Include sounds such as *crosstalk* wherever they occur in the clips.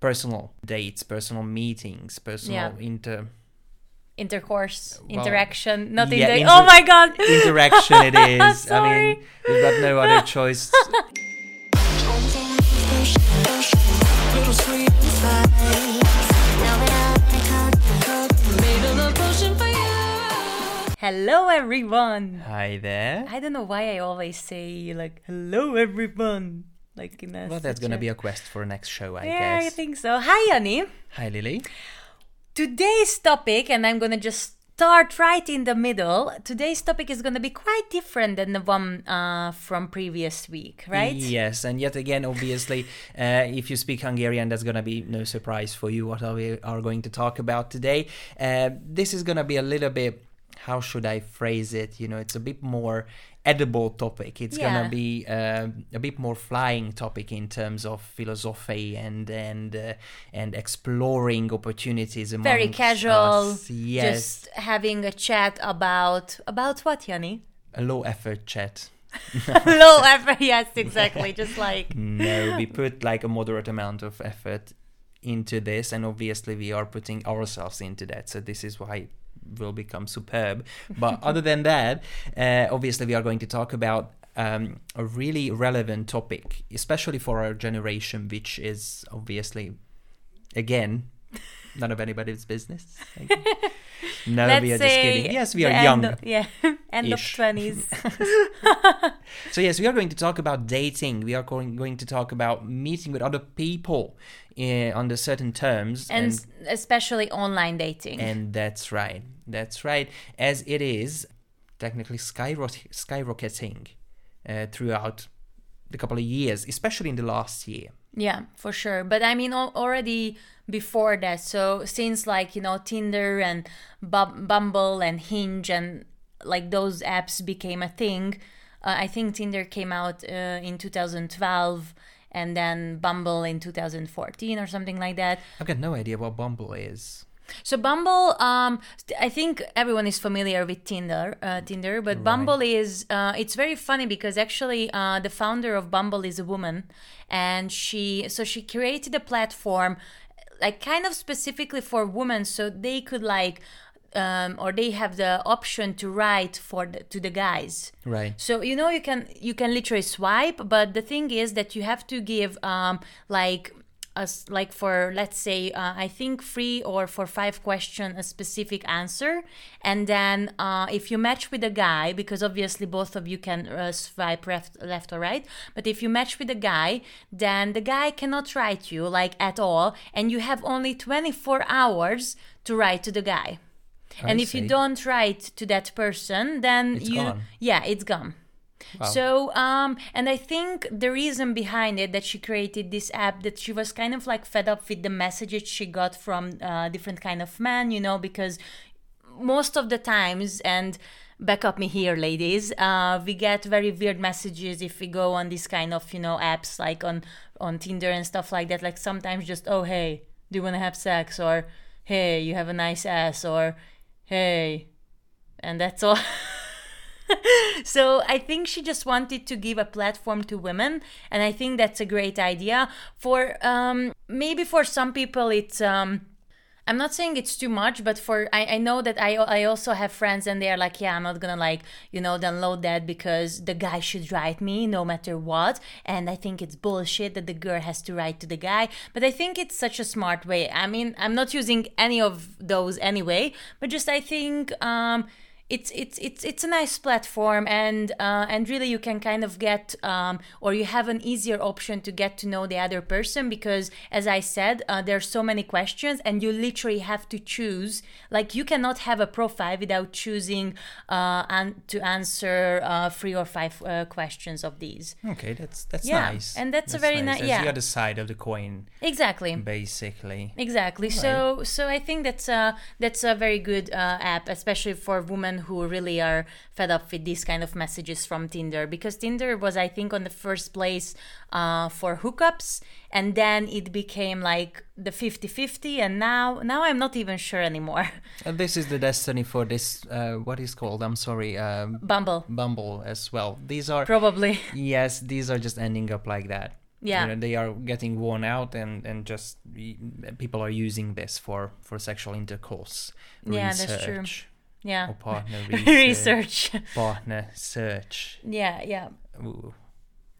personal dates, personal meetings, personal Yeah. inter Intercourse, Well, interaction, not yeah, inter- Oh my god. interaction. It is. *laughs* I mean, you've got no other *laughs* choice. Little sweet spice. Now that I made a little potion for you. Hello everyone. Hi there. I don't know why I always say like hello everyone. Like in a Well, that's gonna be a quest for next show, I guess. Yeah, I think so. Hi Annie. Hi, Lily. Today's topic, and I'm gonna just start right in the middle. Today's topic is gonna be quite different than the one uh, from previous week, right? Yes, and yet again, obviously, uh, if you speak Hungarian, that's gonna be no surprise for you. What are we are going to talk about today? Uh, this is gonna be a little bit. How should I phrase it? You know, it's a bit more edible topic. It's Yeah. gonna be uh, a bit more flying topic in terms of philosophy and and uh, and exploring opportunities Very casual. Us. Yes, Just having a chat about about what, Yanni? a low effort chat. *laughs* Low effort. Yes, exactly. *laughs* Just like no, we put like a moderate amount of effort into this, and obviously we are putting ourselves into that. So this is why will become superb. But *laughs* other than that, uh, obviously we are going to talk about um, a really relevant topic, especially for our generation, which is obviously, again, none of anybody's business. *laughs* no, let's we are just kidding. Yes, we are young. of- yeah, *laughs* end of twenties. So yes, we are going to talk about dating. We are going going to talk about meeting with other people uh, under certain terms, and s- especially online dating. and that's right, that's right. As it is technically skyrock- skyrocketing uh, throughout the couple of years, especially in the last year. Yeah, for sure. But I mean, al- already before that, so since like, you know, Tinder and Bu- Bumble and Hinge and like those apps became a thing, uh, I think Tinder came out uh, in 2012 and then Bumble in 2014 or something like that. I've got no idea what Bumble is. So Bumble, um, I think everyone is familiar with Tinder, uh, Tinder, but Bumble is uh, it's very funny because actually uh, the founder of Bumble is a woman, and she so she created a platform like kind of specifically for women, so they could like. Um, or they have the option to write for the, to the guys Right. so you know you can you can literally swipe, but the thing is that you have to give um like us like for let's say uh, I think three or for five question a specific answer, and then uh, if you match with a guy because obviously both of you can uh, swipe left left or right, but if you match with a guy, then the guy cannot write you like at all, and you have only 24 hours to write to the guy. I and if you don't write to that person, then It's you gone. yeah, it's gone. Wow. So, um, and I think the reason behind it that she created this app that she was kind of like fed up with the messages she got from uh, different kind of men, you know, because most of the times and back up me here ladies uh, we get very weird messages if we go on these kind of you know apps like on on tinder and stuff like that. Like sometimes just oh hey do you want to have sex? or hey you have a nice ass or hey and that's all *laughs* *laughs* so I think she just wanted to give a platform to women, and I think that's a great idea. For um, maybe for some people, it's um, I'm not saying it's too much, but for I, I know that I I also have friends and they are like, yeah, I'm not gonna like you know download that because the guy should write me no matter what, and I think it's bullshit that the girl has to write to the guy. But I think it's such a smart way. I mean, I'm not using any of those anyway, but just I think um it's it's it's it's a nice platform and uh, and really you can kind of get um, or you have an easier option to get to know the other person because as I said uh, there are so many questions and you literally have to choose like you cannot have a profile without choosing uh, and to answer uh, three or five uh, questions of these Okay, that's that's Yeah, nice. and that's a very nice. ni- That's the other side of the coin, exactly basically. Exactly. So so I think that's a that's a very good uh, app, especially for women who really are fed up with these kind of messages from Tinder, because Tinder was I think on the first place uh, for hookups, and then it became like the 50-50, and now now I'm not even sure anymore. *laughs* And this is the destiny for this. Uh, what is called? I'm sorry. Um, Bumble, Bumble as well. These are probably. *laughs* yes. These are just ending up like that. Yeah. you know, they are getting worn out and and just people are using this for for sexual intercourse Yeah, research that's true. Yeah. or partner *laughs* research, Research. partner search yeah, yeah. Ooh,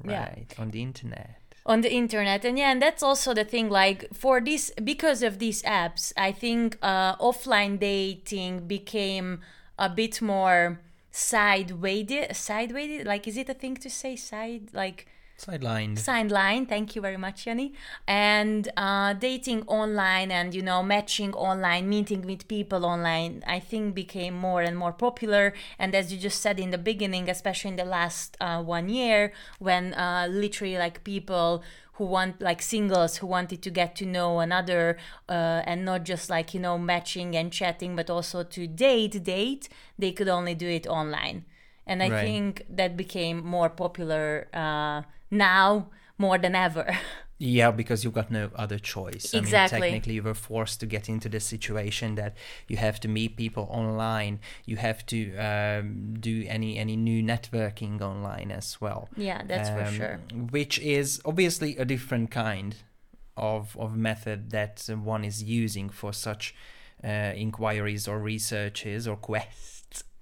Yeah. right on the internet on the internet and yeah and that's also the thing like for this because of these apps i think uh, offline dating became a bit more sidewayed sidewayed like is it a thing to say side like sidelined. Signed line thank you very much yanni and uh, dating online and you know matching online meeting with people online i think became more and more popular. And as you just said in the beginning especially in the last uh, one year when uh, literally like people who want like singles who wanted to get to know another uh, and not just like you know matching and chatting but also to date date they could only do it online. And i Right. think that became more popular uh, now more than ever *laughs* Yeah, because you got no other choice. I Exactly. mean, technically, you were forced to get into the situation that you have to meet people online. You have to um, do any any new networking online as well. yeah that's for Um, sure Which is obviously a different kind of of method that one is using for such uh, inquiries or researches or quests,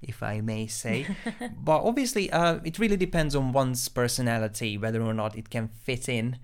if I may say. *laughs* but obviously, uh, it really depends on one's personality whether or not it can fit in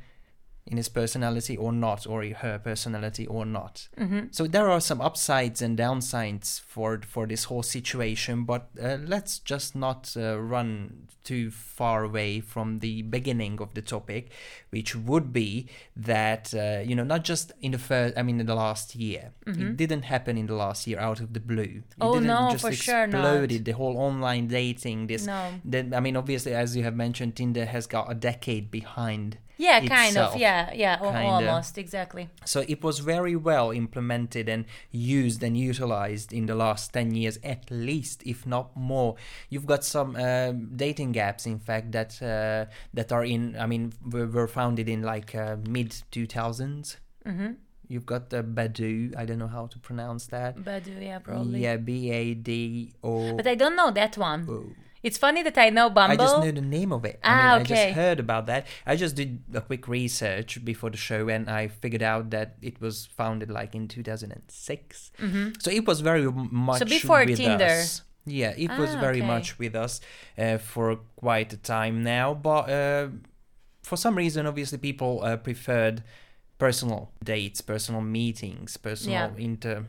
in his personality or not, or her personality or not. Mm-hmm. So there are some upsides and downsides for for this whole situation, but uh, let's just not uh, run too far away from the beginning of the topic, which would be that uh, you know not just in the first, I mean in the last year, it didn't happen in the last year out of the blue. It Mm-hmm. Oh, didn't no, just for sure not. exploded. The whole online dating, this, No. I mean obviously as you have mentioned, Tinder has got a decade behind. Yeah kind itself. of yeah yeah Kinda. almost exactly So it was very well implemented and used and utilized in the last 10 years at least, if not more. You've got some um dating apps, in fact, that uh, that are in, I mean, were, were founded in like uh, mid 2000s. mm-hmm. You've got the Badoo, I don't know how to pronounce that. Badoo yeah probably Yeah, B A D O. but i don't know that one O. it's funny that i know Bumble. I just know the name of it. I Ah, mean, I just heard about that. I just did a quick research before the show and I figured out that it was founded like in 2006. So it was very much Mm-hmm. before with Tinder. us. Yeah, it was Ah, very okay. much with us uh, for quite a time now. But uh, for some reason, obviously, people uh, preferred personal dates, personal meetings, personal Yeah. inter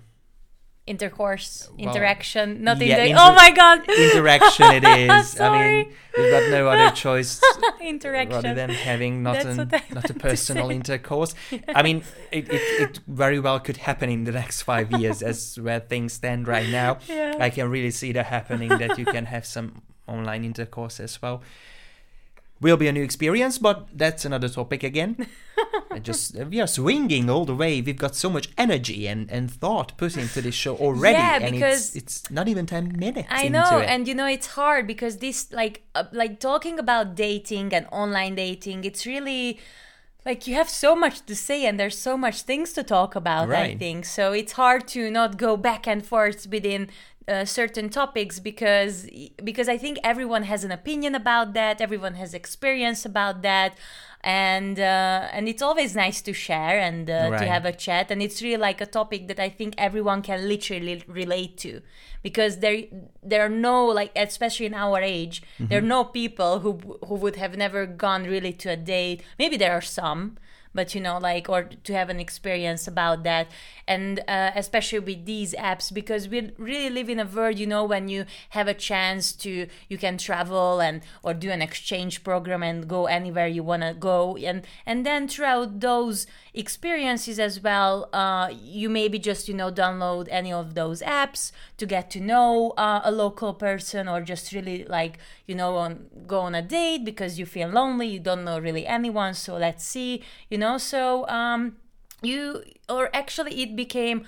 intercourse Well, interaction not yeah, in the inter- oh my god interaction. It *laughs* is. I mean, we've got no other *laughs* choice interaction rather than having not That's an, not a personal intercourse. *laughs* I mean, it, it, it very well could happen in the next five years as where things stand right now. Yeah. I can really see that happening that you can have some online intercourse as well. Will be a new experience, but that's another topic again. *laughs* Just we are swinging all the way. We've got so much energy and, and thought put into this show already, Yeah, and because- it's, it's not even ten minutes. I know, and you know it's hard because this like uh, like talking about dating and online dating, it's really like you have so much to say and there's so much things to talk about. I think so. It's hard to not go back and forth within uh, certain topics because because I think everyone has an opinion about that. Everyone has experience about that. And uh, and it's always nice to share and uh, to have a chat and it's really like a topic that I think everyone can literally relate to because there there are no like especially in our age there are no people who who would have never gone really to a date maybe there are some but you know like or to have an experience about that. And uh, especially with these apps because we really live in a world you know when you have a chance to you can travel and or do an exchange program and go anywhere you want to go. And and then throughout those experiences as well uh, you maybe just you know download any of those apps to get to know uh, a local person or just really like you know on go on a date because you feel lonely you don't know really anyone so let's see you know? So um you or actually it became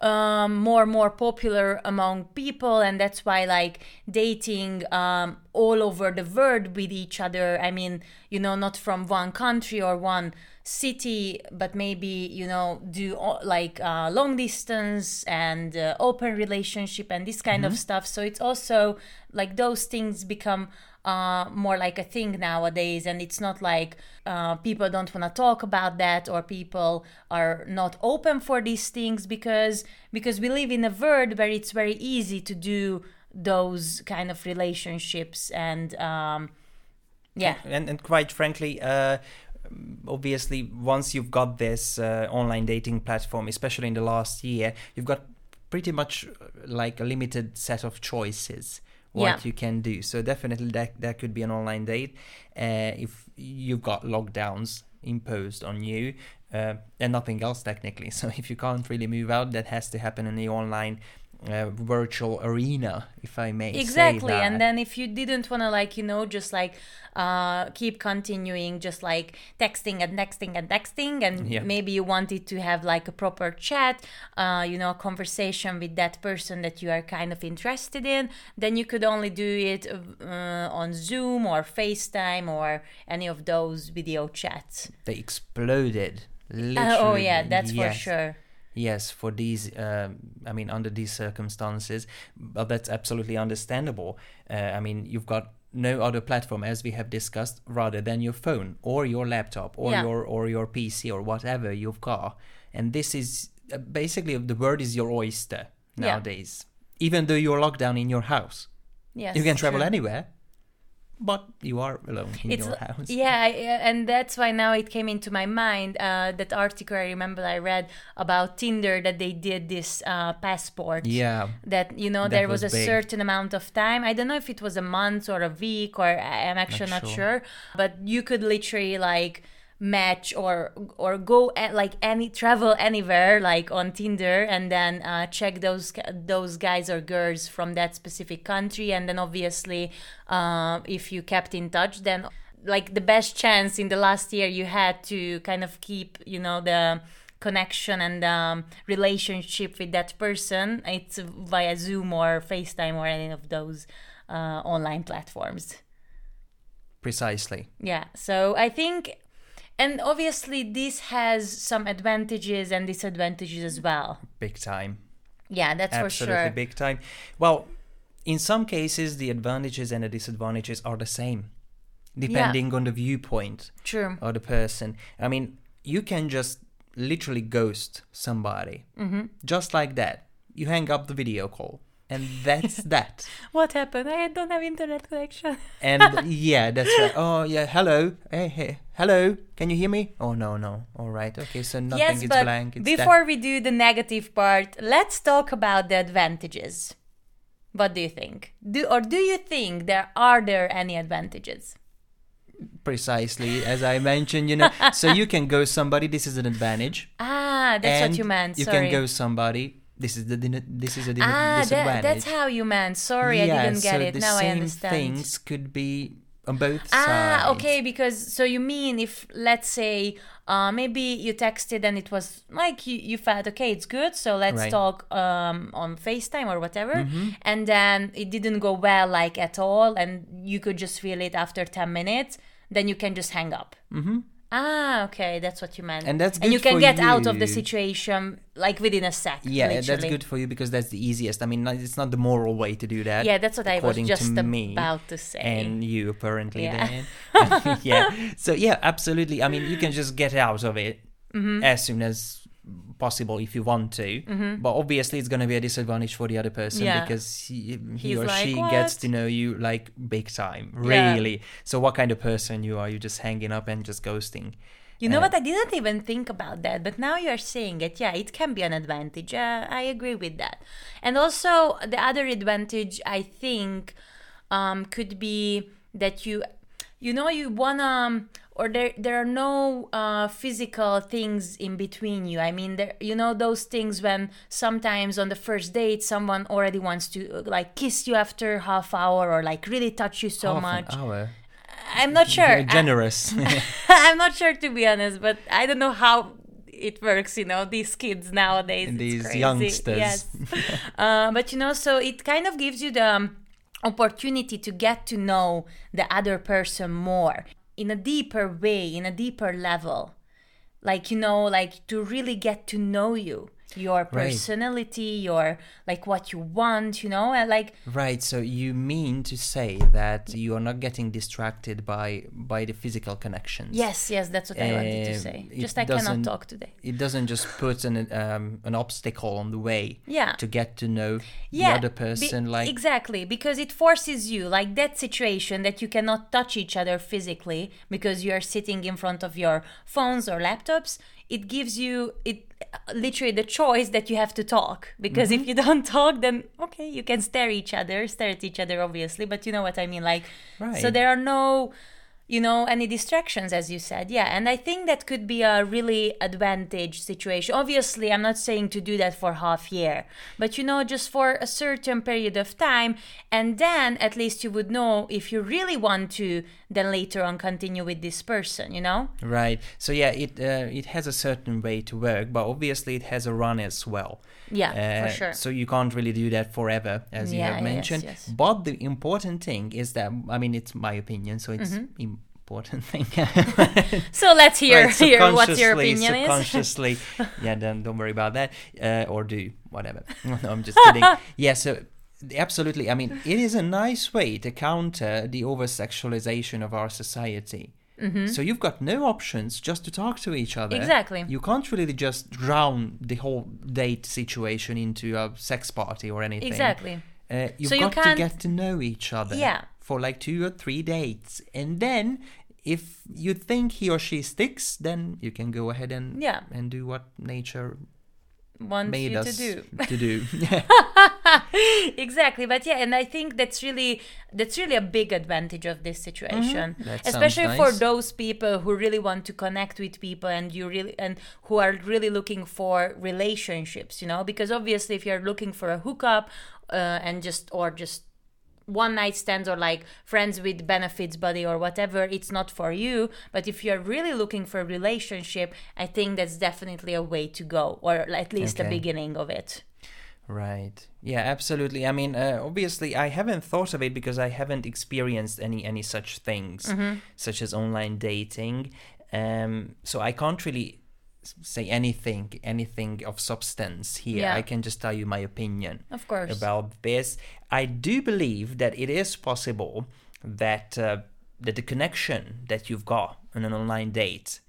um, more and more popular among people and that's why like dating um, all over the world with each other i mean you know not from one country or one city but maybe you know do like uh, long distance and uh, open relationship and this kind of stuff. So it's also like those things become uh, more like a thing nowadays. And it's not like uh, people don't want to talk about that or people are not open for these things because because we live in a world where it's very easy to do those kind of relationships and um, yeah. And, and quite frankly uh, obviously once you've got this uh, online dating platform especially in the last year you've got pretty much uh, like a limited set of choices what Yeah. you can do so definitely that, that could be an online date uh, if you've got lockdowns imposed on you uh, and nothing else technically *laughs* so if you can't really move out that has to happen in the online uh, virtual arena if i may say exactly and then if you didn't want to like you know just like uh keep continuing just like texting and texting and texting and Yeah. maybe you wanted to have like a proper chat uh you know a conversation with that person that you are kind of interested in then you could only do it uh, on zoom or facetime or any of those video chats. They exploded literally *laughs* oh yeah that's for sure yes for these um, i mean under these circumstances but that's absolutely understandable uh, i mean you've got no other platform as we have discussed rather than your phone or your laptop or Yeah. your or your pc or whatever you've got and this is uh, basically the word is your oyster Yeah. nowadays even though you're locked down in your house yes you can travel true. anywhere but you are alone in it's your house yeah and that's why now it came into my mind uh, that article i remember i read about tinder that they did this uh, passport yeah that you know That there was, was a big. certain amount of time i don't know if it was a month or a week or i'm actually not, sure. sure. but you could literally like match or or go at, like any travel anywhere like on tinder and then uh, check those those guys or girls from that specific country. And then obviously uh, if you kept in touch then like the best chance in the last year you had to kind of keep you know the connection and um, relationship with that person it's via zoom or facetime or any of those uh, online platforms. Precisely. Yeah. So i think and obviously this has some advantages and disadvantages as well. Big time. Yeah that's for sure. absolutely big time. Well in some cases the advantages and the disadvantages are the same depending on the viewpoint true. of the person. I mean you can just literally ghost somebody Mm-hmm. just like that. You hang up the video call and that's *laughs* that. What happened? I don't have internet connection. And *laughs* yeah that's right. Oh yeah hello. Hey hey hello. Can you hear me? Oh no no. All right. Okay so nothing yes is but blank. It's that- before we do the negative part let's talk about the advantages. What do you think? Do or do you think there are there any advantages? Precisely. As i mentioned you know so you can go somebody this is an advantage. *laughs* Ah that's what you meant Sorry. You can go somebody. This is the this is a din- ah that, that's how you meant sorry i didn't get so it now i same understand things could be on both Ah, sides. okay. Because so you mean if let's say uh, maybe you texted and it was like you, you felt okay, it's good, so let's Right. talk um, on Facetime or whatever, Mm-hmm. and then it didn't go well like at all, and you could just feel it after ten minutes, then you can just hang up. Mm-hmm. Ah, okay, that's what you meant. And that's and you can get out of the situation like within a sec. Yeah, that's good for you because that's the easiest. I mean, it's not the moral way to do that. Yeah, that's what I was just to me about to say. And you apparently Yeah. then. *laughs* *laughs* yeah. So yeah, absolutely. I mean, you can just get out of it Mm-hmm. as soon as possible if you want to. But obviously, it's going to be a disadvantage for the other person Yeah. because he, he or like, she gets to know you like big time, Yeah. really. So what kind of person you are? You just hanging up and just ghosting. You know Uh, what? I didn't even think about that, but now you're saying it. Yeah, it can be an advantage. Uh, I agree with that. And also, the other advantage I think um, could be that you, you know, you wanna, or there there are no uh, physical things in between you. I mean, there, you know, those things when sometimes on the first date someone already wants to like kiss you after half hour or like really touch you so Half much. An hour. I'm not sure. You're generous. *laughs* I'm not sure to be honest, but I don't know how it works. You know, these kids nowadays, it's These youngsters. Yes, *laughs* uh, but you know, so it kind of gives you the um, opportunity to get to know the other person more in a deeper way, in a deeper level. like you know like to really get to know you your Right. personality your like what you want you know and like Right. So you mean to say that you are not getting distracted by by the physical connections? yes yes that's what i wanted to Um, say just i cannot talk today It doesn't just put an um, an obstacle on the way yeah to get to know yeah the other be- person. like exactly because it forces you like that situation that you cannot touch each other physically because you are sitting in front of your phones or laptops it gives you it literally the choice that you have to talk because Mm-hmm. if you don't *laughs* talk then okay you can stare each other stare at each other obviously but you know what i mean like right. so there are no you know any distractions as you said yeah and i think that could be a really advantage situation obviously i'm not saying to do that for half year but you know just for a certain period of time and then at least you would know if you really want to then later on continue with this person you know Right. So yeah, it uh, it has a certain way to work, but obviously it has a run as well. yeah Uh, for sure So you can't really do that forever, as you Yeah, have yes, mentioned. yes. But the important thing is that I mean, it's my opinion, so it's Mm-hmm. Important thing. *laughs* so let's hear Right, *laughs* hear what your subconsciously- opinion is subconsciously, *laughs* yeah, then don't worry about that, uh, or do whatever. no, I'm just kidding. yeah, so absolutely. I mean, it is a nice way to counter the over sexualization of our society. So you've got no options just to talk to each other. Mm-hmm. Exactly. You can't really just drown the whole date situation into a sex party or anything. exactly Uh, you've So you got to can't- get to know each other Yeah. For like two or three dates. And then if you think he or she sticks, then you can go ahead and Yeah. and do what nature want made you us *laughs* to do to *laughs* do. exactly but yeah and i think that's really that's really a big advantage of this situation Mm-hmm. Especially for those people who really want to connect with people and you really and who are really looking for relationships you know because obviously if you're looking for a hookup uh, and just or just one night stands or like friends with benefits buddy or whatever it's not for you but if you're really looking for a relationship i think that's definitely a way to go or at least the beginning of it Right. Yeah, absolutely. I mean, uh, obviously, I haven't thought of it because I haven't experienced any any such things, Mm-hmm. such as online dating. Um, so I can't really say anything anything of substance here. Yeah. I can just tell you my opinion of course about this. I do believe that it is possible that uh, that the connection that you've got on an online date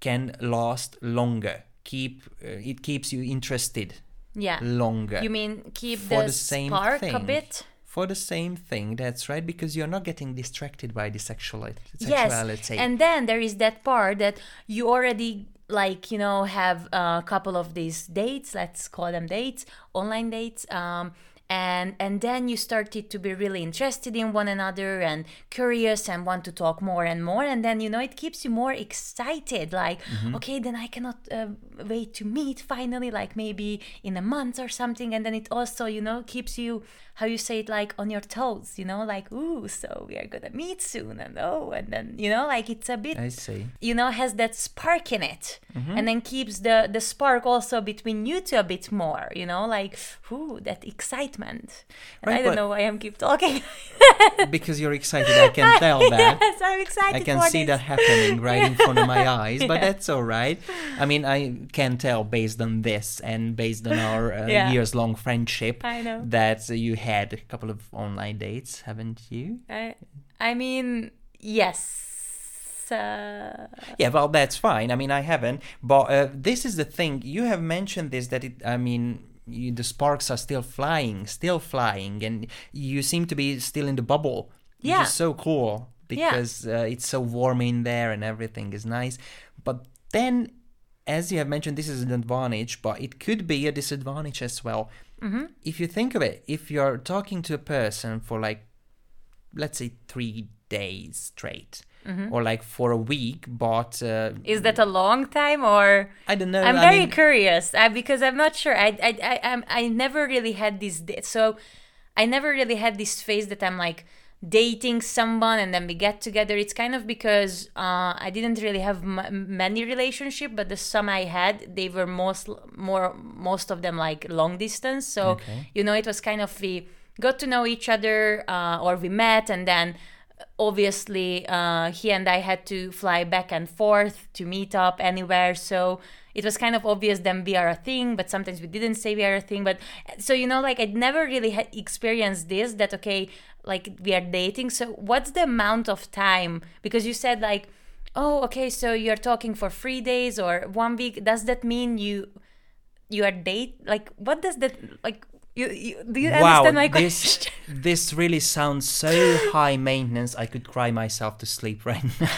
can last longer. Keep uh, it keeps you interested yeah longer You mean keep for the, the same spark a thing. bit? for the same thing. That's right, because you're not getting distracted by the sexual Yes. sexuality. And then there is that part that you already like you know have a couple of these dates let's call them dates online dates um and and then you started to be really interested in one another and curious and want to talk more and more and then you know it keeps you more excited like Mm-hmm. okay then i cannot uh, wait to meet finally like maybe in a month or something and then it also you know keeps you how you say it like on your toes you know like ooh so we are gonna meet soon and oh and then you know like it's a bit I see. you know has that spark in it Mm-hmm. and then keeps the the spark also between you two a bit more you know like ooh that excitement and Right, i don't know why i'm keep talking *laughs* because you're excited, I can tell *laughs* that. yes i'm excited I can see this. that happening right in front of my *laughs* eyes, but Yeah. that's all right. I mean, I can tell based on this and based on our uh, Yeah. years long friendship I know. that you had a couple of online dates, haven't you? I, I mean yes uh, Yeah, well, that's fine. I mean, I haven't, but uh, this is the thing. You have mentioned this that it. I mean, you, the sparks are still flying, still flying, and you seem to be still in the bubble. Yeah. which is so cool Yeah. because uh, it's so warm in there and everything is nice. But then, as you have mentioned, this is an advantage, but it could be a disadvantage as well. Mm-hmm. If you think of it, if you're talking to a person for like, let's say, three days straight. Mm-hmm. Or like for a week, but uh, is that a long time or I don't know. I'm I very mean, curious uh, because I'm not sure. I I I I'm, I never really had this so I never really had this phase that I'm like dating someone and then we get together. It's kind of because uh, I didn't really have m- many relationship, but the some I had they were most more most of them like long distance. So Okay. you know it was kind of we got to know each other uh, or we met and then obviously uh, he and I had to fly back and forth to meet up anywhere. So it was kind of obvious then we are a thing, but sometimes we didn't say we are a thing. But so you know, like I'd never really had experienced this. That okay, like we are dating. So what's the amount of time? Because you said like, oh, okay, so you're talking for three days or one week. Does that mean you you are date? Like what does that like? You, you, do you wow, understand my this question? *laughs* this really sounds so high maintenance. I could cry myself to sleep right *laughs* now.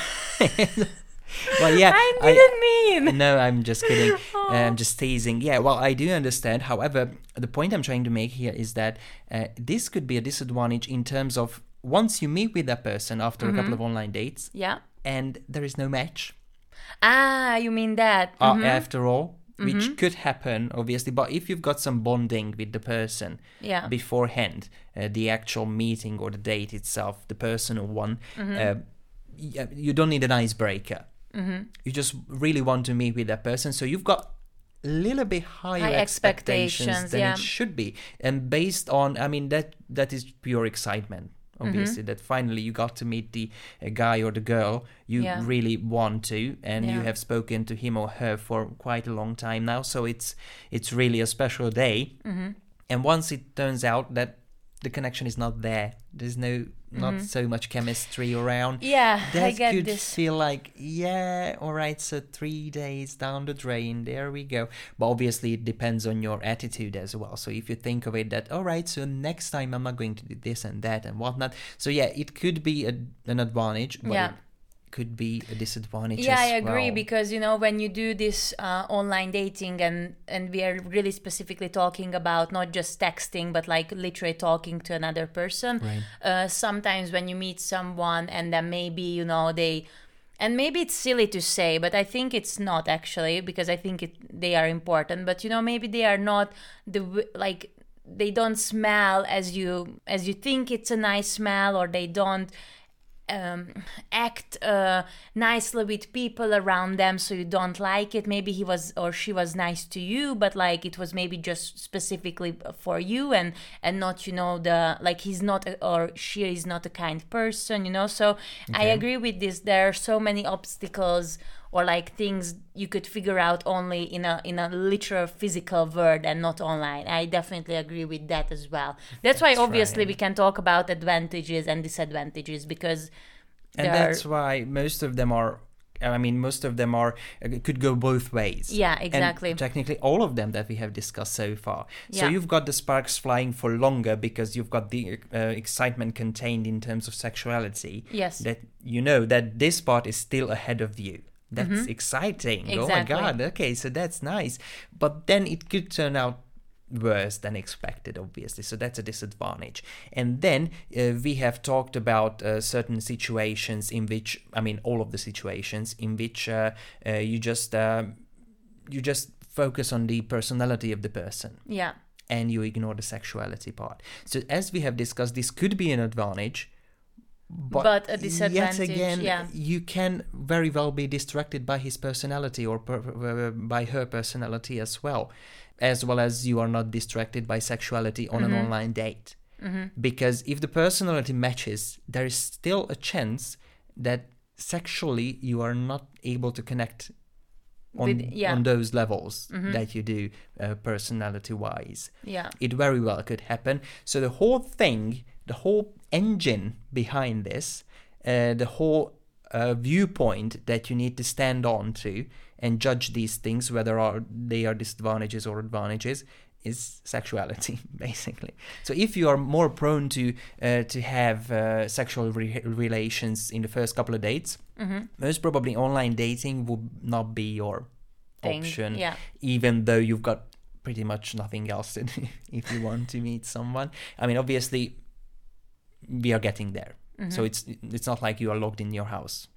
well, yeah, I didn't mean. No, I'm just kidding. *laughs* Uh, I'm just teasing. Yeah, well, I do understand. However, the point I'm trying to make here is that uh, this could be a disadvantage in terms of once you meet with that person after a Mm-hmm. couple of online dates Yeah. and there is no match Ah, you mean that? uh, Mhm. after all, which could happen, obviously. But if you've got some bonding with the person Yeah. beforehand, uh, the actual meeting or the date itself, the personal one, Mm-hmm. uh, y- you don't need an icebreaker. Mm-hmm. You just really want to meet with that person, so you've got a little bit higher High expectations, expectations, than yeah. it should be, and based on, I mean that that is pure excitement. Mm-hmm. Obviously, that finally you got to meet the uh, guy or the girl you Yeah. really want to, and you have spoken to him or her for quite a long time now. So it's it's really a special day. Mm-hmm. And once it turns out that the connection is not there, there's no not so much chemistry around. Mm-hmm. Yeah, that I get could this. feel like yeah, all right. So three days down the drain, there we go. But obviously, it depends on your attitude as well. So if you think of it that all right, so next time I'm not going to do this and that and whatnot. So yeah, it could be a, an advantage, but Yeah. it could be a disadvantage. Yeah, I agree well. because you know when you do this uh, online dating and and we are really specifically talking about not just texting but like literally talking to another person. Right. Uh, sometimes when you meet someone and then maybe you know they and maybe it's silly to say but i think it's not actually because i think it, they are important but you know maybe they are not the like they don't smell as you as you think it's a nice smell or they don't um, act uh, nicely with people around them so you don't like it. Maybe he was or she was nice to you but like it was maybe just specifically for you and and not you know the like he's not a, or she is not a kind person you know? So i agree with this. There are so many obstacles or like things you could figure out only in a in a literal physical word and not online i definitely agree with that as well that's, why obviously right. we can talk about advantages and disadvantages because and that's are, why most of them are. I mean, most of them are uh, could go both ways. Yeah, And exactly. technically, all of them that we have discussed so far. So Yeah. you've got the sparks flying for longer because you've got the uh, excitement contained in terms of sexuality. Yes. That you know that this part is still ahead of you. That's exciting. Oh my Mm-hmm. God. Okay, so that's nice. But then it could turn out worse than expected obviously so that's a disadvantage and then uh, we have talked about uh, certain situations in which i mean all of the situations in which uh, uh, you just uh, you just focus on the personality of the person yeah and you ignore the sexuality part so as we have discussed this could be an advantage but, But a yet again yeah. you can very well be distracted by his personality or per, uh, by her personality as well as well as you are not distracted by sexuality on Mm-hmm. an online date because if the personality matches there is still a chance that sexually you are not able to connect on, With- yeah. Mm-hmm. on those levels that you do uh, personality wise yeah it very well could happen. So the whole thing, the whole engine behind this, uh, the whole uh, viewpoint that you need to stand on to and judge these things, whether are they are disadvantages or advantages, is sexuality *laughs* basically. So if you are more prone to uh, to have uh, sexual re- relations in the first couple of dates, Mm-hmm. most probably online dating would not be your Thing, option yeah. even though you've got pretty much nothing else to do *laughs* if you want to meet someone. I mean, obviously, we are getting there, Mm-hmm. so it's it's not like you are locked in your house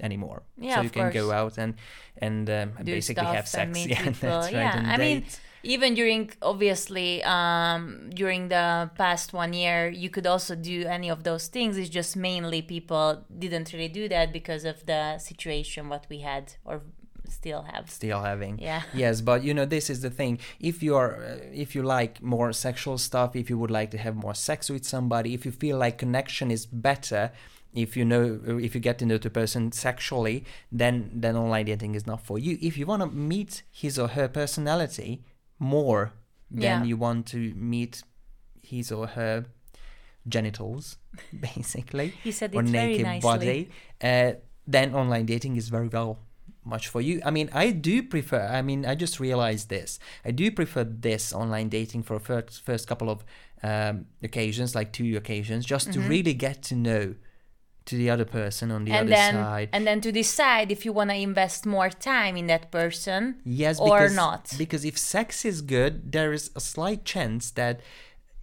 anymore. Yeah, so you can go out and and um, basically have sex. *laughs* yeah, people. that's right. yeah, I mean, even during obviously um, during the past one year, you could also do any of those things. It's just mainly people didn't really do that because of the situation what we had or still have. still having Yeah. *laughs* yes but you know this is the thing if you are uh, if you like more sexual stuff if you would like to have more sex with somebody if you feel like connection is better if you know if you get to know the person sexually then then online dating is not for you if you want to meet his or her personality more than Yeah. you want to meet his or her genitals *laughs* basically You said or it very naked nicely. body uh, then online dating is very well much for you i mean i do prefer i mean i just realized this i do prefer this online dating for first first couple of um, occasions like two occasions just Mm-hmm. to really get to know to the other person on the and other then side and then to decide if you want to invest more time in that person yes or because, not. because if sex is good there is a slight chance that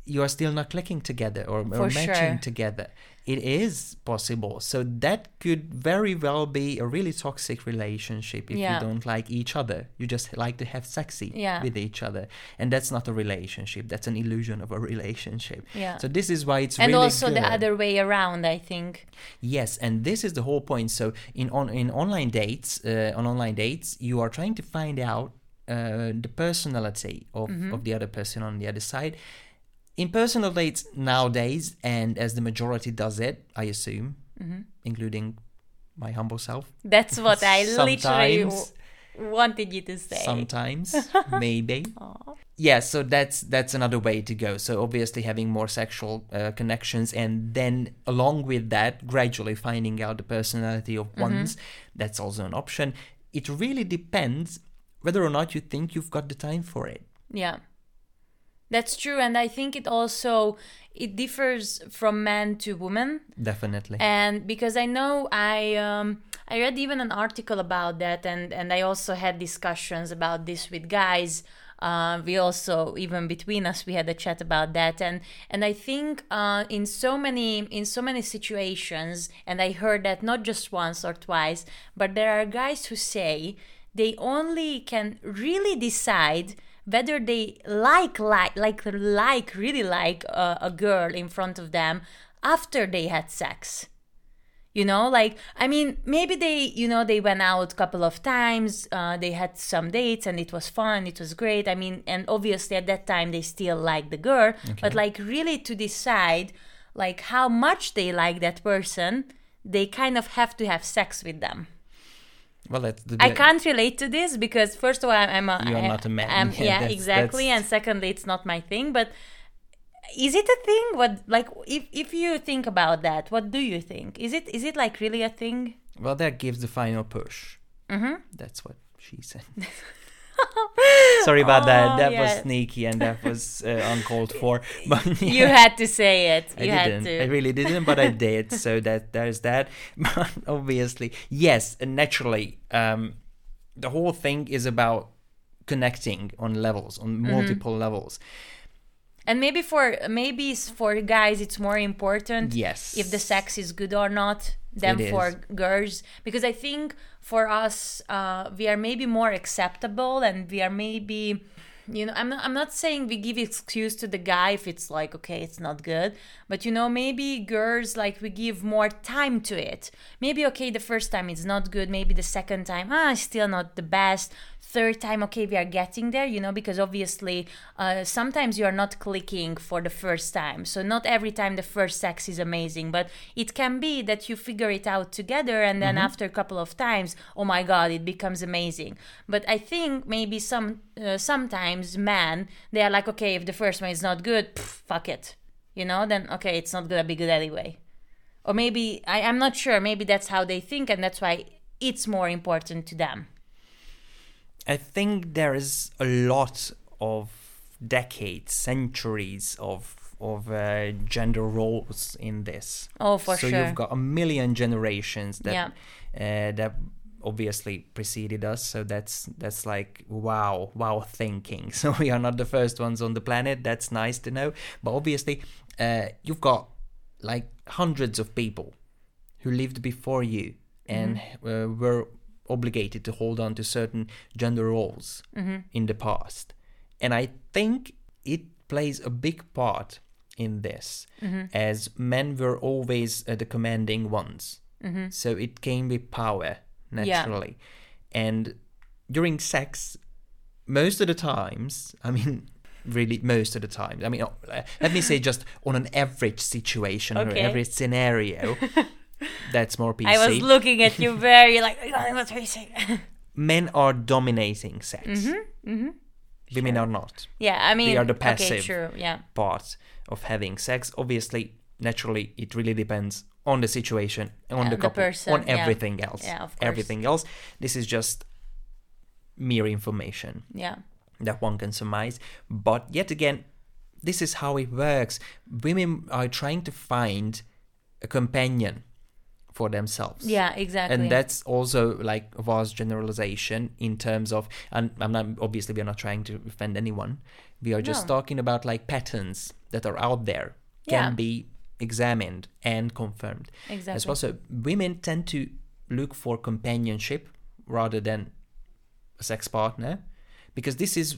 you are still not clicking together or, or matching sure. together it is possible so that could very well be a really toxic relationship if Yeah. you don't like each other you just like to have sexy Yeah. with each other and that's not a relationship that's an illusion of a relationship Yeah. so this is why it's really and really also the other way around i think Yes, and this is the whole point. So in on in online dates, uh, on online dates, you are trying to find out uh, the personality of, Mm-hmm. of the other person on the other side. In personal dates nowadays, and as the majority does it, I assume, Mm-hmm. including my humble self, that's what i *laughs* literally w- wanted you to say. Sometimes *laughs* maybe. Yeah so that's that's another way to go. So obviously having more sexual uh, connections and then along with that gradually finding out the personality of one's that's also an option. It really depends whether or not you think you've got the time for it. Yeah. That's true and I think it also it differs from man to woman. Definitely. And because I know I um I read even an article about that and and I also had discussions about this with guys. Uh, we also even between us we had a chat about that. And and I think uh, in so many in so many situations and I heard that not just once or twice but there are guys who say they only can really decide whether they like like like like really like a, a girl in front of them after they had sex. You know like i mean maybe they you know they went out a couple of times uh, they had some dates and it was fun it was great. I mean and obviously at that time they still like the girl. But like really to decide like how much they like that person they kind of have to have sex with them well that's the I can't relate to this because first of all, I'm a, You are I- not a man. I'm- *laughs* Yeah, yeah, that's- exactly. that's- And secondly, it's not my thing. But is it a thing? What like if if you think about that, what do you think? Is it is it like really a thing? well that gives the final push mm-hmm. that's what she said *laughs* *laughs* sorry about that Oh, that yeah. was sneaky and that was uh, uncalled for *laughs* *laughs* but You had to say it. I You had didn't. to. I really didn't, but I did. So that there's that. But obviously, yes, and naturally, um, the whole thing is about connecting on levels, on Mm-hmm. multiple levels. and maybe for maybe for guys, it's more important. Yes. if the sex is good or not than It for is. girls because i think for us uh, we are maybe more acceptable and we are maybe you know I'm not, I'm not saying we give excuse to the guy if it's like okay it's not good but you know maybe girls like we give more time to it. Maybe okay the first time it's not good maybe the second time ah still not the best. Third time okay we are getting there you know because obviously uh, sometimes you are not clicking for the first time. So not every time the first sex is amazing but it can be that you figure it out together and then after a couple of times oh my god it becomes amazing. But i think maybe some uh, sometimes men they are like okay if the first one is not good pff, fuck it you know then okay it's not gonna be good anyway or maybe I, i'm not sure maybe that's how they think and that's why it's more important to them I think there is a lot of decades, centuries of of uh, gender roles in this. Oh, for so sure. So you've got a million generations that Yeah. uh, that obviously preceded us. So that's that's like wow, wow thinking. *laughs* So we are not the first ones on the planet. That's nice to know. But obviously, uh, you've got like hundreds of people who lived before you and uh, were obligated to hold on to certain gender roles in the past. And I think it plays a big part in this, as men were always uh, the commanding ones. So it came with power naturally. And during sex, most of the times, I mean, *laughs* really most of the time, I mean, uh, let me say just on an average situation or Okay. average scenario, *laughs* That's more PC. I was looking at you very like, what are you saying? Men are dominating sex. Mm-hmm, Women are not yeah, I mean, they are the okay, passive. sure, yeah. part of having sex. Obviously, naturally, it really depends on the situation, on Yeah, the the couple, person, on yeah. everything else. Yeah, of course. Everything else. This is just mere information Yeah. that one can surmise. But yet again, this is how it works. Women are trying to find a companion for themselves. Yeah, exactly. And that's also like a vast generalization in terms of, and I'm not obviously we are not trying to offend anyone. We are just No. talking about like patterns that are out there Yeah. can be examined and confirmed exactly. as well. So women tend to look for companionship rather than a sex partner because this is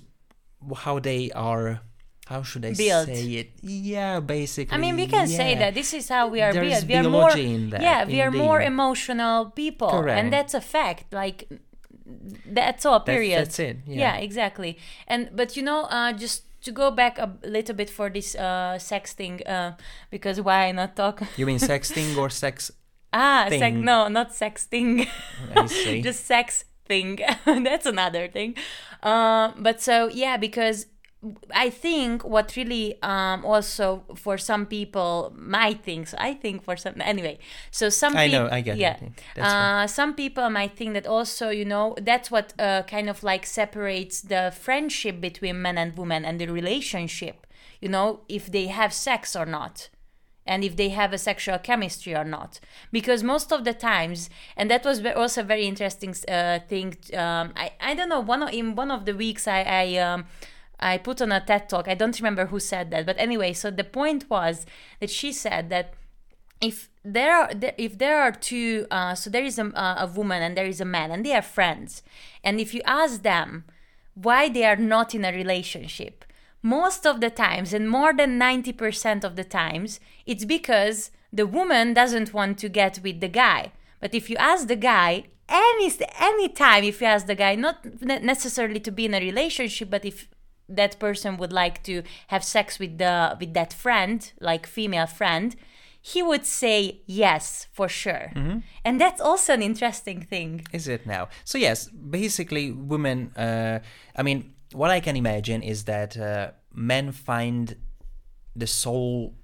how they are. How should I Built. say it? Yeah, basically. I mean, we can say that this is how we are There's built. We are more, that, yeah, we are more emotional people, Correct. and that's a fact. Like that's all. That's- Period. that's it, yeah. Yeah. exactly. And but you know, uh, just to go back a little bit for this uh, sex thing, uh, because why not talk? *laughs* You mean sexting or sex? *laughs* ah, sex. thing. No, not sex thing. *laughs* I see. just sex thing. That's another thing. Um, but so yeah, because I think what really um, also for some people might think. So I think for some anyway. So some I know, I get it. yeah. Fine. uh, some people might think that also you know that's what uh, kind of like separates the friendship between men and women and the relationship. You know if they have sex or not and if they have a sexual chemistry or not because most of the times and that was also a very interesting uh, thing um, I, I don't know one of, in one of the weeks i I, um, I put on a ted talk. I don't remember who said that but anyway so the point was that she said that if there are if there are two uh, so there is a, a woman and there is a man and they are friends and if you ask them why they are not in a relationship most of the times and more than 90% of the times it's because the woman doesn't want to get with the guy. But if you ask the guy any any time if you ask the guy not necessarily to be in a relationship but if that person would like to have sex with the with that friend like female friend he would say yes for sure and that's also an interesting thing Is it now? So yes, basically, women. Uh, I mean, what I can imagine is that uh, men find the soul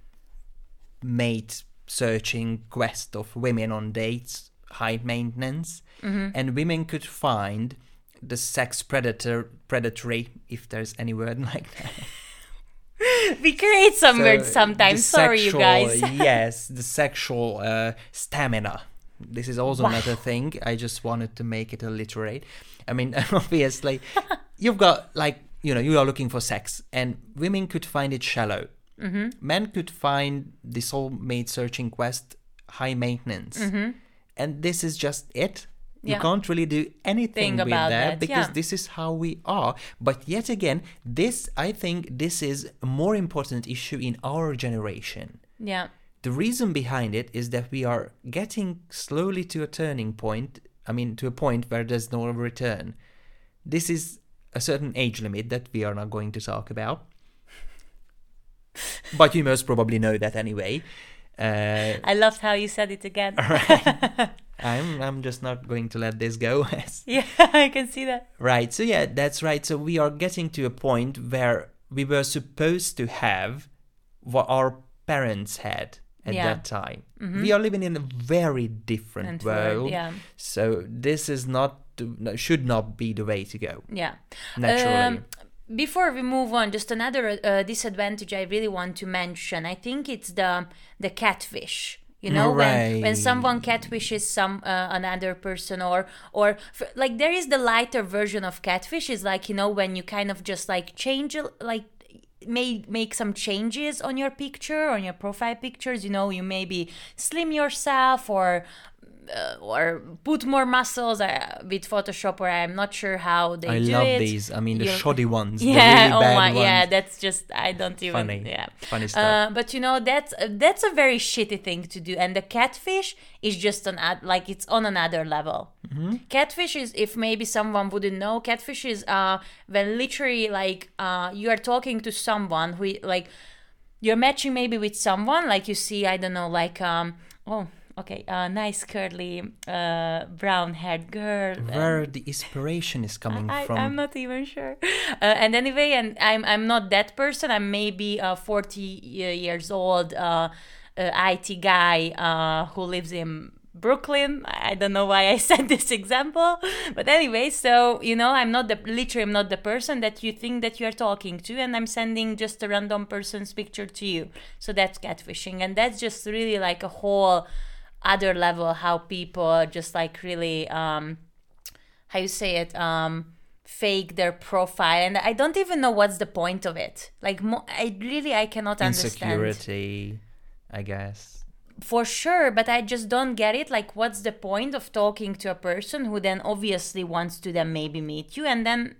mate searching quest of women on dates high maintenance, and women could find the sex predator predatory, if there's any word *laughs* like that. we create some So, words sometimes sorry you guys *laughs* yes, the sexual uh, stamina. This is also another thing. I just wanted to make it alliterate. I mean, *laughs* obviously, you've got like you know you are looking for sex, and women could find it shallow. Mm-hmm. Men could find this the soulmate searching quest high maintenance, and this is just it. You Yeah. can't really do anything Think with about that that, because yeah. this is how we are. But yet again, this I think this is a more important issue in our generation. yeah The reason behind it is that we are getting slowly to a turning point. I mean, to a point where there's no return. This is a certain age limit that we are not going to talk about. *laughs* But you most probably know that anyway. Uh, i loved how you said it again *laughs* *laughs* I'm I'm just not going to let this go. *laughs* yeah *laughs* i can see that Right. So yeah, that's right. So we are getting to a point where we were supposed to have what our parents had at Yeah. that time. We are living in a very different And world. yeah. So this is not should not be the way to go. yeah Naturally. Um, before we move on just another uh, disadvantage i really want to mention i think it's the the catfish you know when, when Right. someone catfishes some uh, another person or or f- like there is the lighter version of catfish is like you know when you kind of just like change like may make some changes on your picture on your profile pictures you know you maybe slim yourself or uh, or put more muscles uh, with Photoshop, or I'm not sure how they I do love it. these. I mean, the You- shoddy ones. the *laughs* Yeah, really oh bad my, ones. yeah, that's just I don't even. Funny. Yeah, Funny stuff. Uh, but you know that's that's a very shitty thing to do, and the catfish is just an ad, like it's on another level. Mm-hmm. Catfish is, if maybe someone wouldn't know, catfish is uh when literally like uh you are talking to someone who like you're matching maybe with someone like you see I don't know like um oh okay, a nice curly uh, brown haired girl. and- Where the inspiration is coming I, from? I'm not even sure. *laughs* Uh, and anyway, and I'm I'm not that person. I'm maybe a 40 years old uh, uh, IT guy uh, who lives in Brooklyn. I don't know why I *laughs* said this example, but anyway, so you know, I'm not the literally I'm not the person that you think that you are talking to, and I'm sending just a random person's picture to you. So that's catfishing, and that's just really like a whole other level how people just like really um how you say it um fake their profile. And i don't even know what's the point of it. Like mo- i really i cannot understand. Insecurity, I guess. for sure but i just don't get it. Like what's the point of talking to a person who then obviously wants to then maybe meet you? And then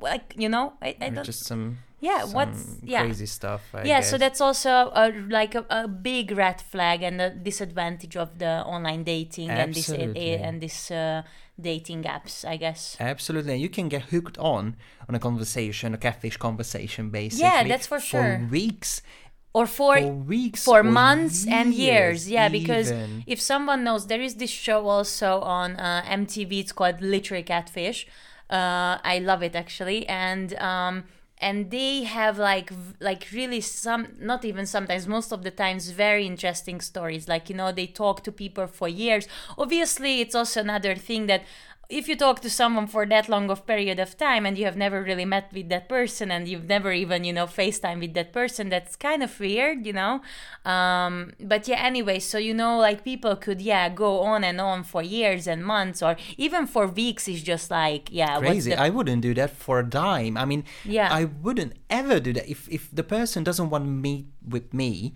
like you know i, I don't just some Yeah, what's- yeah. crazy stuff. I yeah so that's also a, like a, a big red flag and a disadvantage of the online dating and this and this uh, dating apps i guess Absolutely, you can get hooked on on a conversation, a catfish conversation, basically. Yeah, that's for sure. For weeks, or for for weeks, for or months and years yeah because if someone knows there is this show also on uh, mtv it's called literary catfish uh, i love it actually and um and they have like like really some not even sometimes most of the times very interesting stories. Like you know they talk to people for years. Obviously it's also another thing that if you talk to someone for that long of period of time and you have never really met with that person and you've never even you know facetime with that person that's kind of weird you know um but yeah anyway so you know like people could yeah go on and on for years and months or even for weeks is just like yeah crazy. the- I wouldn't do that for a dime. I mean, Yeah. I wouldn't ever do that if if the person doesn't want to meet with me.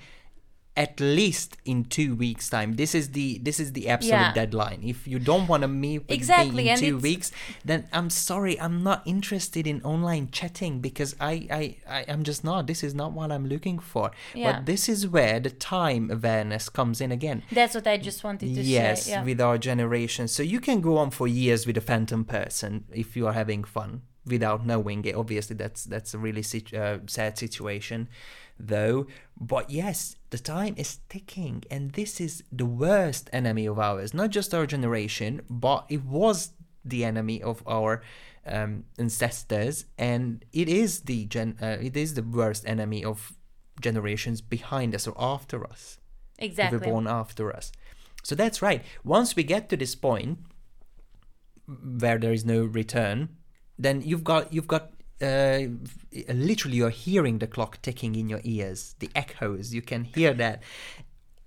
At least in two weeks' time. This is the this is the absolute Yeah. deadline. If you don't want to meet with Exactly, me in two weeks, then I'm sorry, I'm not interested in online chatting because I I, I I'm just not. This is not what I'm looking for. Yeah. But this is where the time awareness comes in again. that's what i just wanted to yes, say yeah. with our generation. So you can go on for years with a phantom person if you are having fun without knowing it. Obviously, that's that's a really sit- uh, sad situation, though. But yes, the time is ticking, and this is the worst enemy of ours. Not just our generation, but it was the enemy of our um, ancestors, and it is the gen. Uh, it is the worst enemy of generations behind us or after us exactly were born after us. So that's right. Once we get to this point where there is no return, then you've got you've got uh, literally you're hearing the clock ticking in your ears, the echoes. You can hear that.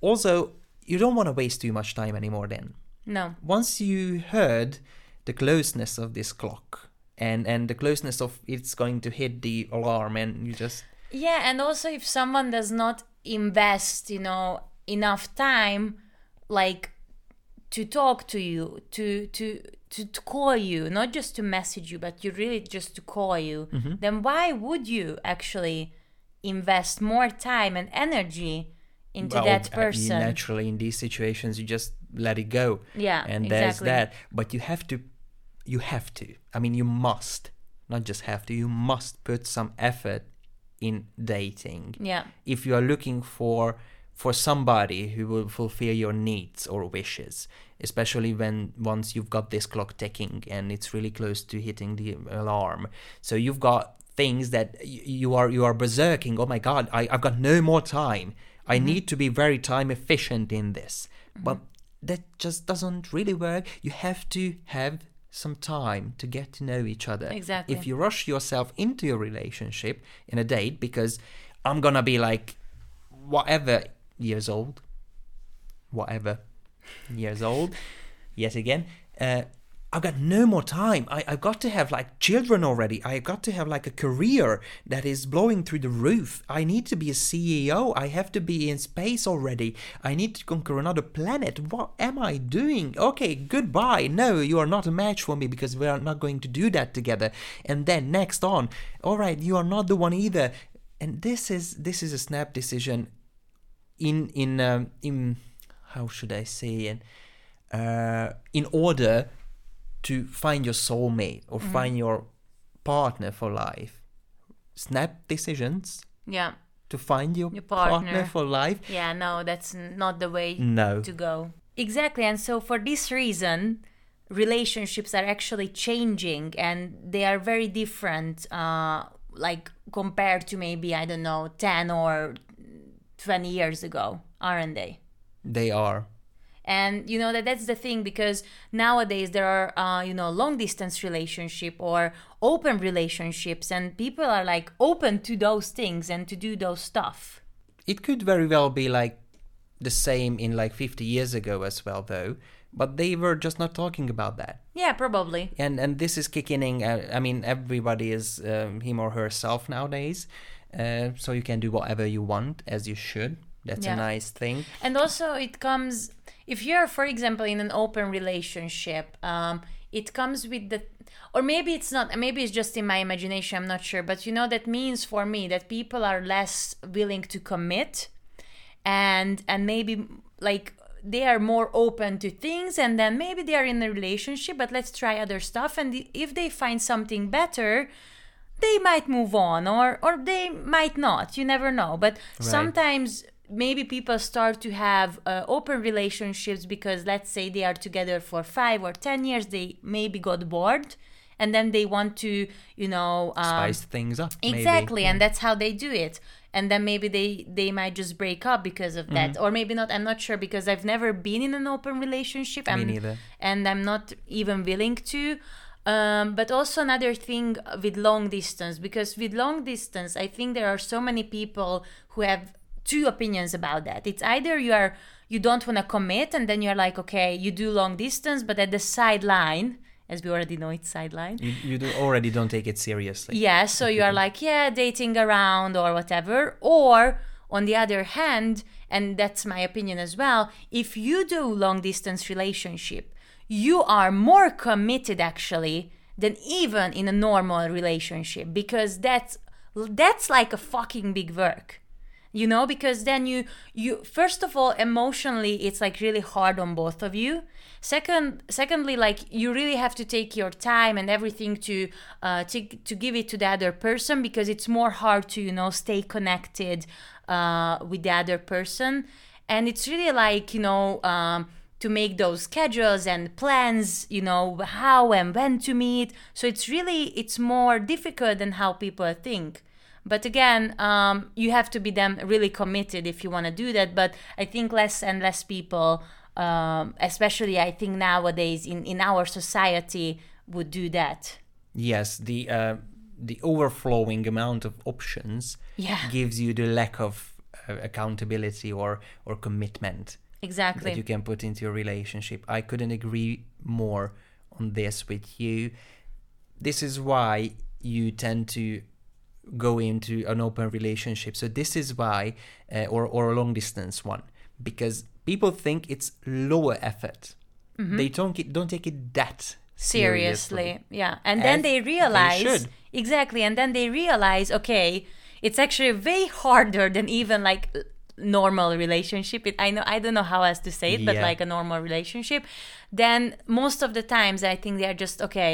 Also, you don't want to waste too much time anymore. Then no once you heard the closeness of this clock and and the closeness of it's going to hit the alarm, and you just Yeah, and also if someone does not invest, you know, enough time, like to talk to you, to to to, to call you, not just to message you, but you really just to call you, then why would you actually invest more time and energy into well, that uh, person? naturally in these situations you just let it go Yeah, and there's exactly. that but you have to you have to i mean you must not just have to you must put some effort in dating Yeah. if you are looking for for somebody who will fulfill your needs or wishes especially when once you've got this clock ticking and it's really close to hitting the alarm. So you've got things that you are you are berserking. Oh my god I, i've got no more time. I mm-hmm. need to be very time efficient in this. Mm-hmm. But that just doesn't really work. You have to have some time to get to know each other. Exactly. if you rush yourself into your relationship in a date because i'm gonna be like whatever years old, whatever years old, yet again, uh, I've got no more time. I, I've got to have like children already. I've got to have like a career that is blowing through the roof. I need to be a CEO. I have to be in space already. I need to conquer another planet. What am I doing? Okay, goodbye. No, you are not a match for me because we are not going to do that together. And then next on, all right, you are not the one either. And this is this is a snap decision in in um, in how should I say it? Uh, in order to find your soulmate or find your partner for life, snap decisions Yeah. to to find your, Your partner. partner. for life. Yeah, no, that's not the way No. to go. Exactly. And so, for this reason, relationships are actually changing and they are very different, uh, like compared to maybe, I don't know, 10 or 20 years ago, aren't they? They are. and you know that that's the thing because nowadays there are uh, you know long distance relationship or open relationships and people are like open to those things and to do those stuff It could very well be like the same in like 50 years ago as well, though. But they were just not talking about that. yeah probably and and this is kicking in. Uh, I mean, everybody is um, him or herself nowadays, uh, so you can do whatever you want as you should. That's a nice thing. and also it comes if you're for example in an open relationship um, it comes with the or maybe it's not maybe it's just in my imagination i'm not sure but you know that means for me that people are less willing to commit and and maybe like they are more open to things and then maybe they are in a relationship but let's try other stuff. And if they find something better they might move on or or they might not. You never know. But sometimes maybe people start to have uh, open relationships because let's say they are together for 5 or 10 years they maybe got bored and then they want to you know um, Spice things up. maybe. exactly and that's how they do it and then maybe they they might just break up because of Mm-hmm. that or maybe not i'm not sure because i've never been in an open relationship I'm, neither. and i'm not even willing to um, but also another thing with long distance because with long distance i think there are so many people who have two opinions about that it's either you are you don't want to commit and then you're like okay you do long distance but at the sideline as we already know it's sideline You, you do already don't take it seriously. yeah, so you are like, yeah, dating around or whatever. Or on the other hand, and that's my opinion as well, if you do long distance relationship, you are more committed actually than even in a normal relationship because that's that's like a fucking big work you know because then you you first of all emotionally it's like really hard on both of you. Second secondly like you really have to take your time and everything to uh to, to give it to the other person because it's more hard to you know stay connected uh with the other person. And it's really like you know um to make those schedules and plans you know how and when to meet. So it's really it's more difficult than how people think but again, um, you have to be them really committed if you want to do that. But I think less and less people, um, especially I think nowadays in, in our society, would do that. Yes, the uh, the overflowing amount of options Yeah. gives you the lack of uh, accountability or or commitment that you can put into your relationship. I couldn't agree more on this with you. This is why you tend to go into an open relationship. So this is why, uh, or or a long distance one, because people think it's lower effort. They don't get, don't take it that seriously. Yeah. And then As they they realize should. exactly and then they realize okay it's actually way harder than even like normal relationship. It, i know i don't know how else to say it but like a normal relationship. Then most of the times i think they're just okay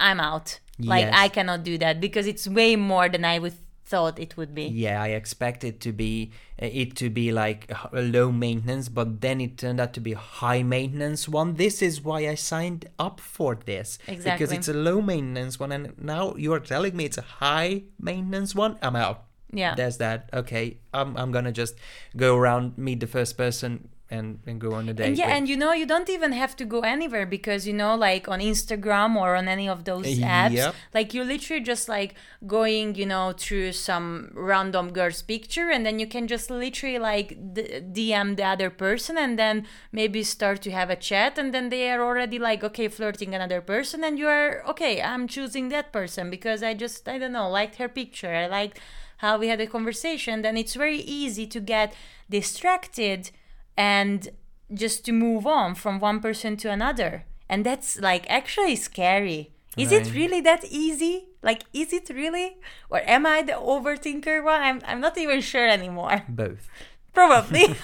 i'm out like Yes. i cannot do that because it's way more than i would thought it would be Yeah, I expect it to be uh, it to be like a low maintenance, but then it turned out to be a high maintenance one. This is why I signed up for this because it's a low maintenance one, and now you are telling me it's a high maintenance one. I'm out. yeah There's that. Okay, I'm I'm gonna just go around, meet the first person, and and go on a date. And yeah, with. and you know, you don't even have to go anywhere because you know, like on Instagram or on any of those apps, Yep. like you're literally just like going, you know, through some random girl's picture, and then you can just literally like d- DM the other person, and then maybe start to have a chat, and then they are already like, okay, flirting another person, and you are okay. I'm choosing that person because I just, I don't know, liked her picture. I liked how we had a conversation. Then it's very easy to get distracted and just to move on from one person to another. And that's like actually scary. Is it really that easy? Like, is it really? Or am I the overthinker one? I'm, I'm not even sure anymore. *laughs* both. Probably. *laughs*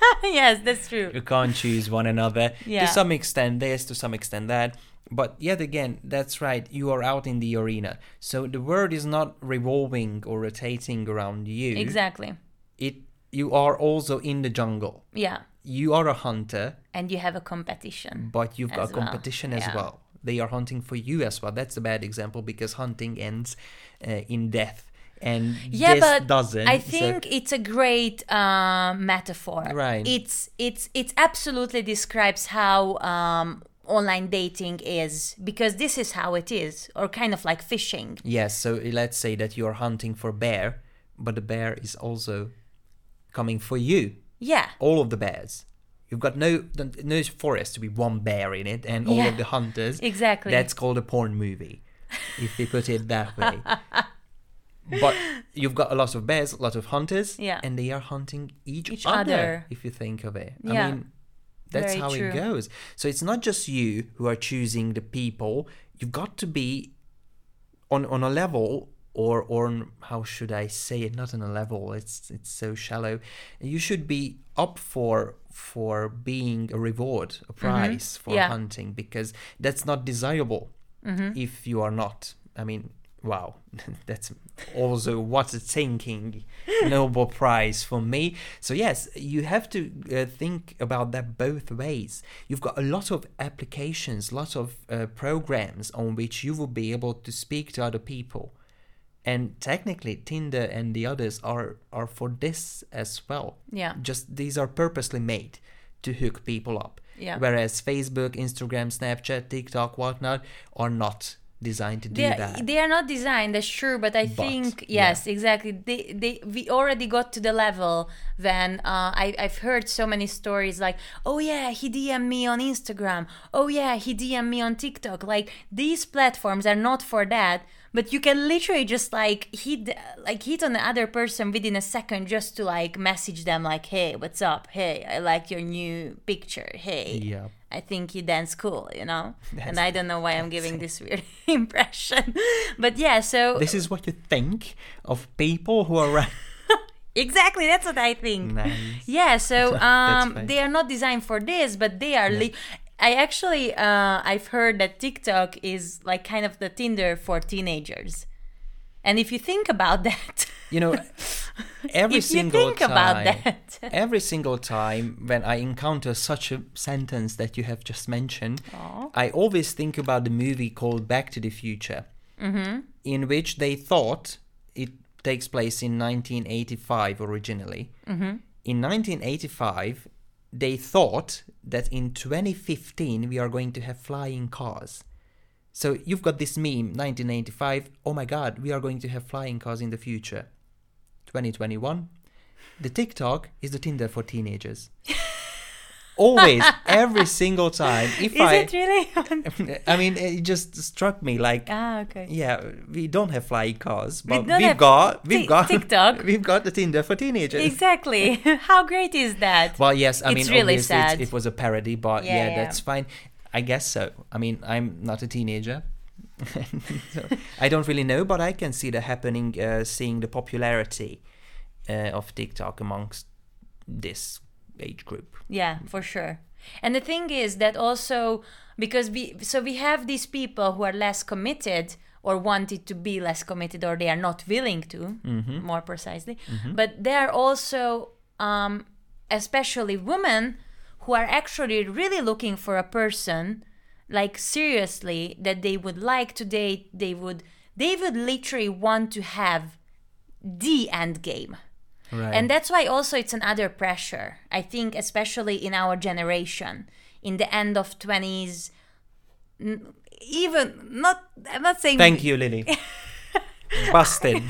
*laughs* yes, that's true. You can't choose one another. Yeah. To some extent, there's to some extent that. but yet again, that's right. You are out in the arena, so the world is not revolving or rotating around you. Exactly. It you are also in the jungle. Yeah. You are a hunter, And you have a competition. but you've got well, competition as yeah. well. They are hunting for you as well. That's a bad example because hunting ends uh, in death, and Yeah, this but doesn't. I so- think it's a great uh, metaphor. Right. It's it's it absolutely describes how um, online dating is because this is how it is, or kind of like fishing. Yes, so let's say that you're hunting for bear, but the bear is also coming for you. Yeah. All of the bears. You've got no no forest to be one bear in it, and all Yeah, of the hunters. exactly. That's called a porn movie, if you put it that way. *laughs* but you've got a lot of bears, a lot of hunters, Yeah. and they are hunting each, Each other, other. If you think of it, Yeah. I mean, that's Very how true. it goes. So it's not just you who are choosing the people. You've got to be on on a level or or how should I say it? Not on a level. It's it's so shallow. You should be up for for being a reward, a prize for Mm-hmm. Yeah. hunting because that's not desirable Mm-hmm. if you are not. I mean, wow, *laughs* that's also what a thinking Nobel Prize for me. So yes, you have to uh, think about that both ways. You've got a lot of applications, lots of uh, programs on which you will be able to speak to other people. And technically, Tinder and the others are are for this as well. Yeah. Just these are purposely made to hook people up. Yeah. Whereas Facebook, Instagram, Snapchat, TikTok, whatnot are not designed to do they are, that. they are not designed that's true but i But, think yeah. yes exactly they, they we already got to the level when uh, I, i've heard so many stories like oh yeah he dm me on instagram oh yeah he dm me on tiktok like these platforms are not for that but you can literally just like hit like hit on the other person within a second just to like message them like hey what's up hey i like your new picture hey Yeah. I think you dance cool, you know? *laughs* That's- and I don't know why I'm giving this weird *laughs* impression. But yeah, so This is what you think of people who are right. *laughs* exactly that's what I think. nice. Yeah, so um they are not designed for this, but they are li- I actually uh I've heard that TikTok is like kind of the Tinder for teenagers. And if you think about *laughs* that, You know, every if you single think time, about that, *laughs* every single time when I encounter such a sentence that you have just mentioned, I always think about the movie called Back to the Future, Mm-hmm. in which they thought it takes place in 1985 originally. Mm-hmm. In 1985, they thought that in 2015 we are going to have flying cars. So you've got this meme, 1985. Oh my God, we are going to have flying cars in the future. 2021. The TikTok is the Tinder for teenagers. *laughs* Always, *laughs* every single time. If is I, it really? *laughs* I mean, it just struck me like, ah, okay. yeah, we don't have flying cars, but don't we've got, we've got TikTok. *laughs* we've got the Tinder for teenagers. Exactly. How great is that? Well, yes, I It's mean, really sad. it was a parody, but Yeah, yeah, yeah. that's fine. I guess so. I mean, I'm not a teenager. so I don't really know, but I can see the happening, uh, seeing the popularity uh, of TikTok amongst this age group. Yeah, for sure. And the thing is that also because we so we have these people who are less committed or wanted to be less committed or they are not willing to more precisely but there are also um, especially women who are actually really looking for a person like seriously that they would like to date they would they would literally want to have the end game Right. and that's why also it's another pressure i think especially in our generation in the end of 20s even not i'm not saying Thank you, Lily. *laughs* Busted.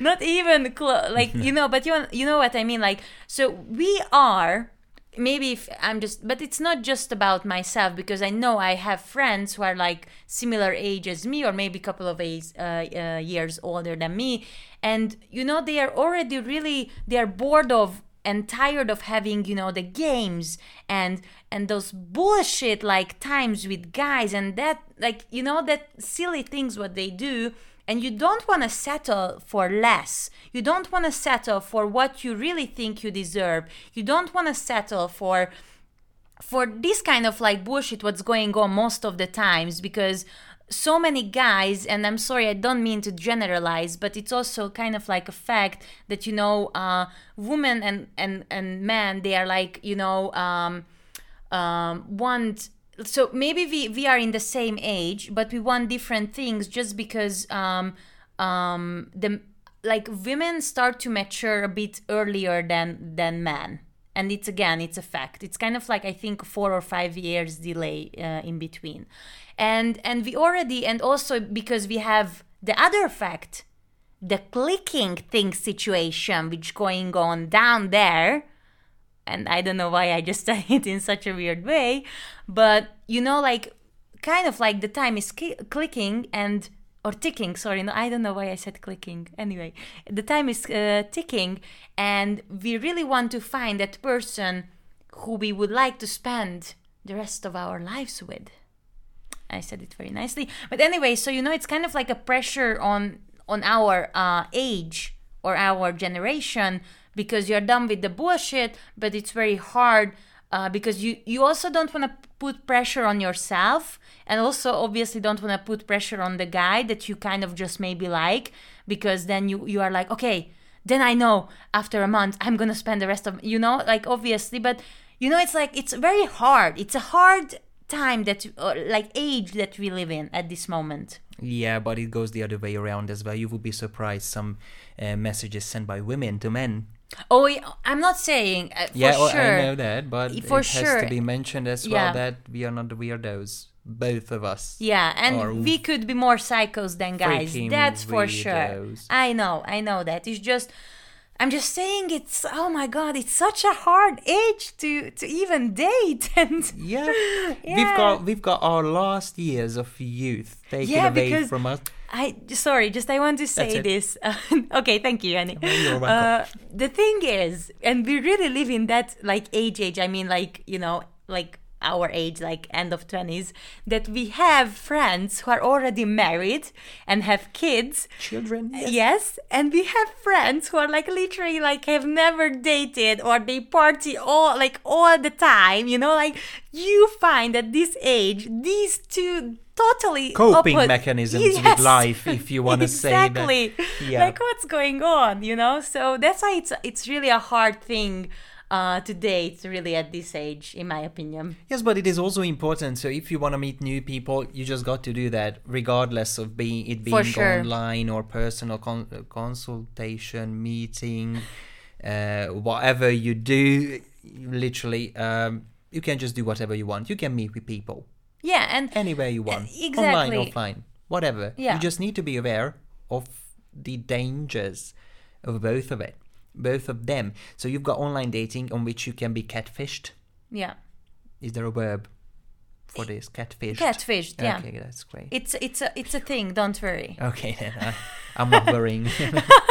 not even clo- like you know but you you know what i mean like so we are maybe if i'm just but it's not just about myself because i know i have friends who are like similar age as me or maybe a couple of age, uh, uh, years older than me. And you know they are already really they are bored of and tired of having you know the games and and those bullshit like times with guys and that like you know that silly things what they do and you don't want to settle for less. You don't want to settle for what you really think you deserve. You don't want to settle for for this kind of like bullshit what's going on most of the times because so many guys and i'm sorry i don't mean to generalize but it's also kind of like a fact that you know uh women and and and men they are like you know um um want so maybe we we are in the same age but we want different things just because um um the like women start to mature a bit earlier than than men. And it's again it's a fact. It's kind of like i think four or five years delay uh, in between. And and we already and also because we have the other fact the clicking thing situation which going on down there and i don't know why i just *laughs* said it in such a weird way but you know like kind of like the time is ki- clicking and or ticking sorry no i don't know why i said clicking. Anyway the time is uh, ticking and we really want to find that person who we would like to spend the rest of our lives with. I said it very nicely. But anyway so you know it's kind of like a pressure on on our uh, age or our generation because you're done with the bullshit but it's very hard uh, because you you also don't want to put pressure on yourself and also obviously don't want to put pressure on the guy that you kind of just maybe like because then you you are like okay then i know after a month i'm gonna spend the rest of you know like obviously but you know it's like it's very hard it's a hard time that like age that we live in at this moment Yeah, but it goes the other way around as well. You would be surprised some uh, messages sent by women to men. Oh i'm not saying uh, for yeah, well, sure I know that, but For it has sure. to be mentioned as Yeah. well that we are not the weirdos, both of us. Yeah, and we could be more psychos than guys. That's for sure. I know, I know that. It's just I'm just saying it's oh my god, it's such a hard age to to even date *laughs* and Yeah. *laughs* we've got we've got our last years of youth taken Yeah, away from us. I sorry, just I want to say this. *laughs* okay, thank you, Annie. Uh, the thing is, and we really live in that like age age. I mean, like you know, like our age, like end of twenties, that we have friends who are already married and have kids. Children. Yes. yes. and we have friends who are like literally like have never dated or they party all like all the time, you know, like you find at this age these two totally Coping mechanisms Yes. with life, if you want to *laughs* say that. exactly. Yeah. Like what's going on, you know? So that's why it's it's really a hard thing uh, to date, really at this age, in my opinion. Yes, but it is also important. So if you want to meet new people, you just got to do that, regardless of being it being sure. online or personal con- uh, consultation, meeting, uh, whatever you do. Literally, um, you can just do whatever you want. You can meet with people Yeah, and anywhere you want, exactly. online, offline, whatever. Yeah. You just need to be aware of the dangers of both of it, both of them. So you've got online dating on which you can be catfished. yeah, Is there a verb for this? Catfished. catfished. Yeah, Okay, that's great. it's it's a it's a thing. Don't worry. Okay, then I, I'm not worrying.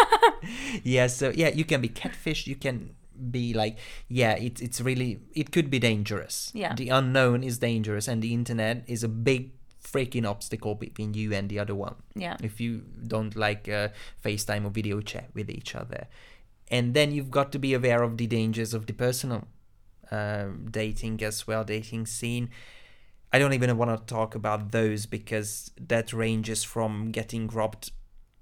*laughs* yeah, so yeah, you can be catfished. You can be like, yeah, it's it's really it could be dangerous. Yeah. the unknown is dangerous, and the internet is a big freaking obstacle between you and the other one. Yeah. if you don't like uh, FaceTime or video chat with each other, and then you've got to be aware of the dangers of the personal um, dating as well, dating scene. I don't even want to talk about those because that ranges from getting robbed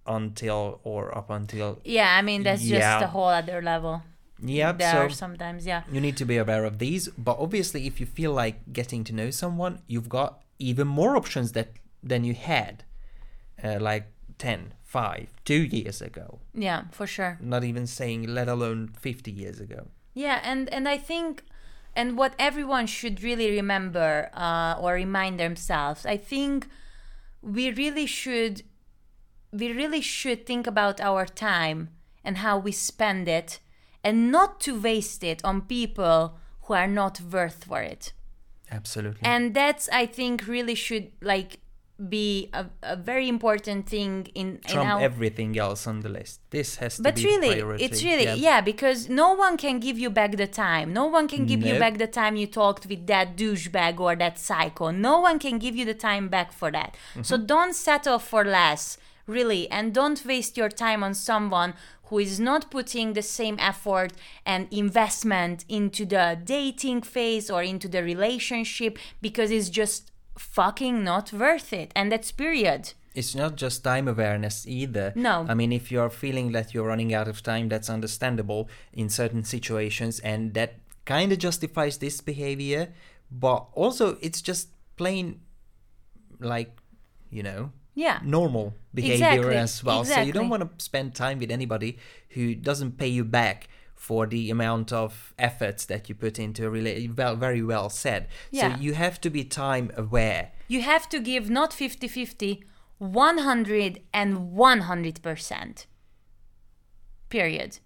until or up until Yeah, I mean that's Yeah. just a whole other level. yeah. there So are sometimes, yeah. you need to be aware of these. But obviously, if you feel like getting to know someone, you've got even more options that than you had, uh, like 10, 5, 2 years ago. Yeah, for sure. Not even saying, let alone 50 years ago. Yeah, and and I think and what everyone should really remember uh, or remind themselves, I think we really should we really should think about our time and how we spend it and not to waste it on people who are not worth for it. Absolutely. And that's I think really should like be a, a very important thing in, in Trump our everything else on the list. This has to but be really priority. it's really yeah. because no one can give you back the time no one can give you back the time you talked with that douchebag or that psycho no one can give you the time back for that Mm-hmm. so don't settle for less really and don't waste your time on someone who is not putting the same effort and investment into the dating phase or into the relationship because it's just fucking not worth it and that's period it's not just time awareness either. No. I mean, if you're feeling that you're running out of time, that's understandable in certain situations, and that kind of justifies this behavior. But also, it's just plain, like, you know, yeah normal behavior Exactly, as well. So you don't want to spend time with anybody who doesn't pay you back for the amount of efforts that you put into a relationship. Well, very well said. Yeah. So you have to be time aware. you have to give not 50 50 100 and 100% period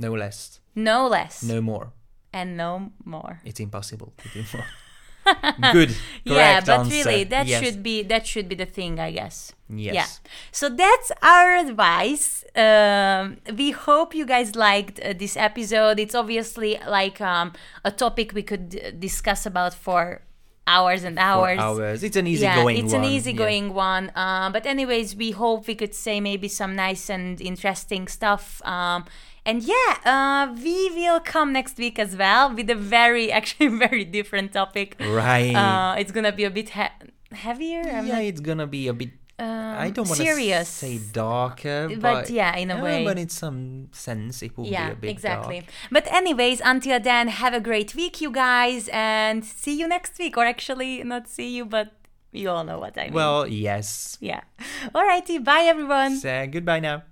No less, no less no more. and no more It's impossible to do more. *laughs* *laughs* Good. yeah but answer. really that Yes. should be that should be the thing i guess Yes. yeah so that's our advice um, we hope you guys liked uh, this episode it's obviously like um, a topic we could discuss about for hours and For hours hours. It's an easy yeah, easygoing it's one. an yeah. easygoing one. Uh, but anyways, we hope we could say maybe some nice and interesting stuff. Um, and yeah, uh, we will come next week as well with a very, *laughs* actually, very different topic. Right. Uh, it's gonna be a bit he- heavier. I'm yeah, not- it's gonna be a bit. um, I don't want to say darker, but, But yeah, in a yeah, way. But in some sense, it will be a bit exactly. dark. But anyways, until then, have a great week, you guys, and see you next week. Or actually, not see you, but you all know what I mean. Well, yes. yeah. *laughs* Alrighty, bye everyone. Say goodbye now.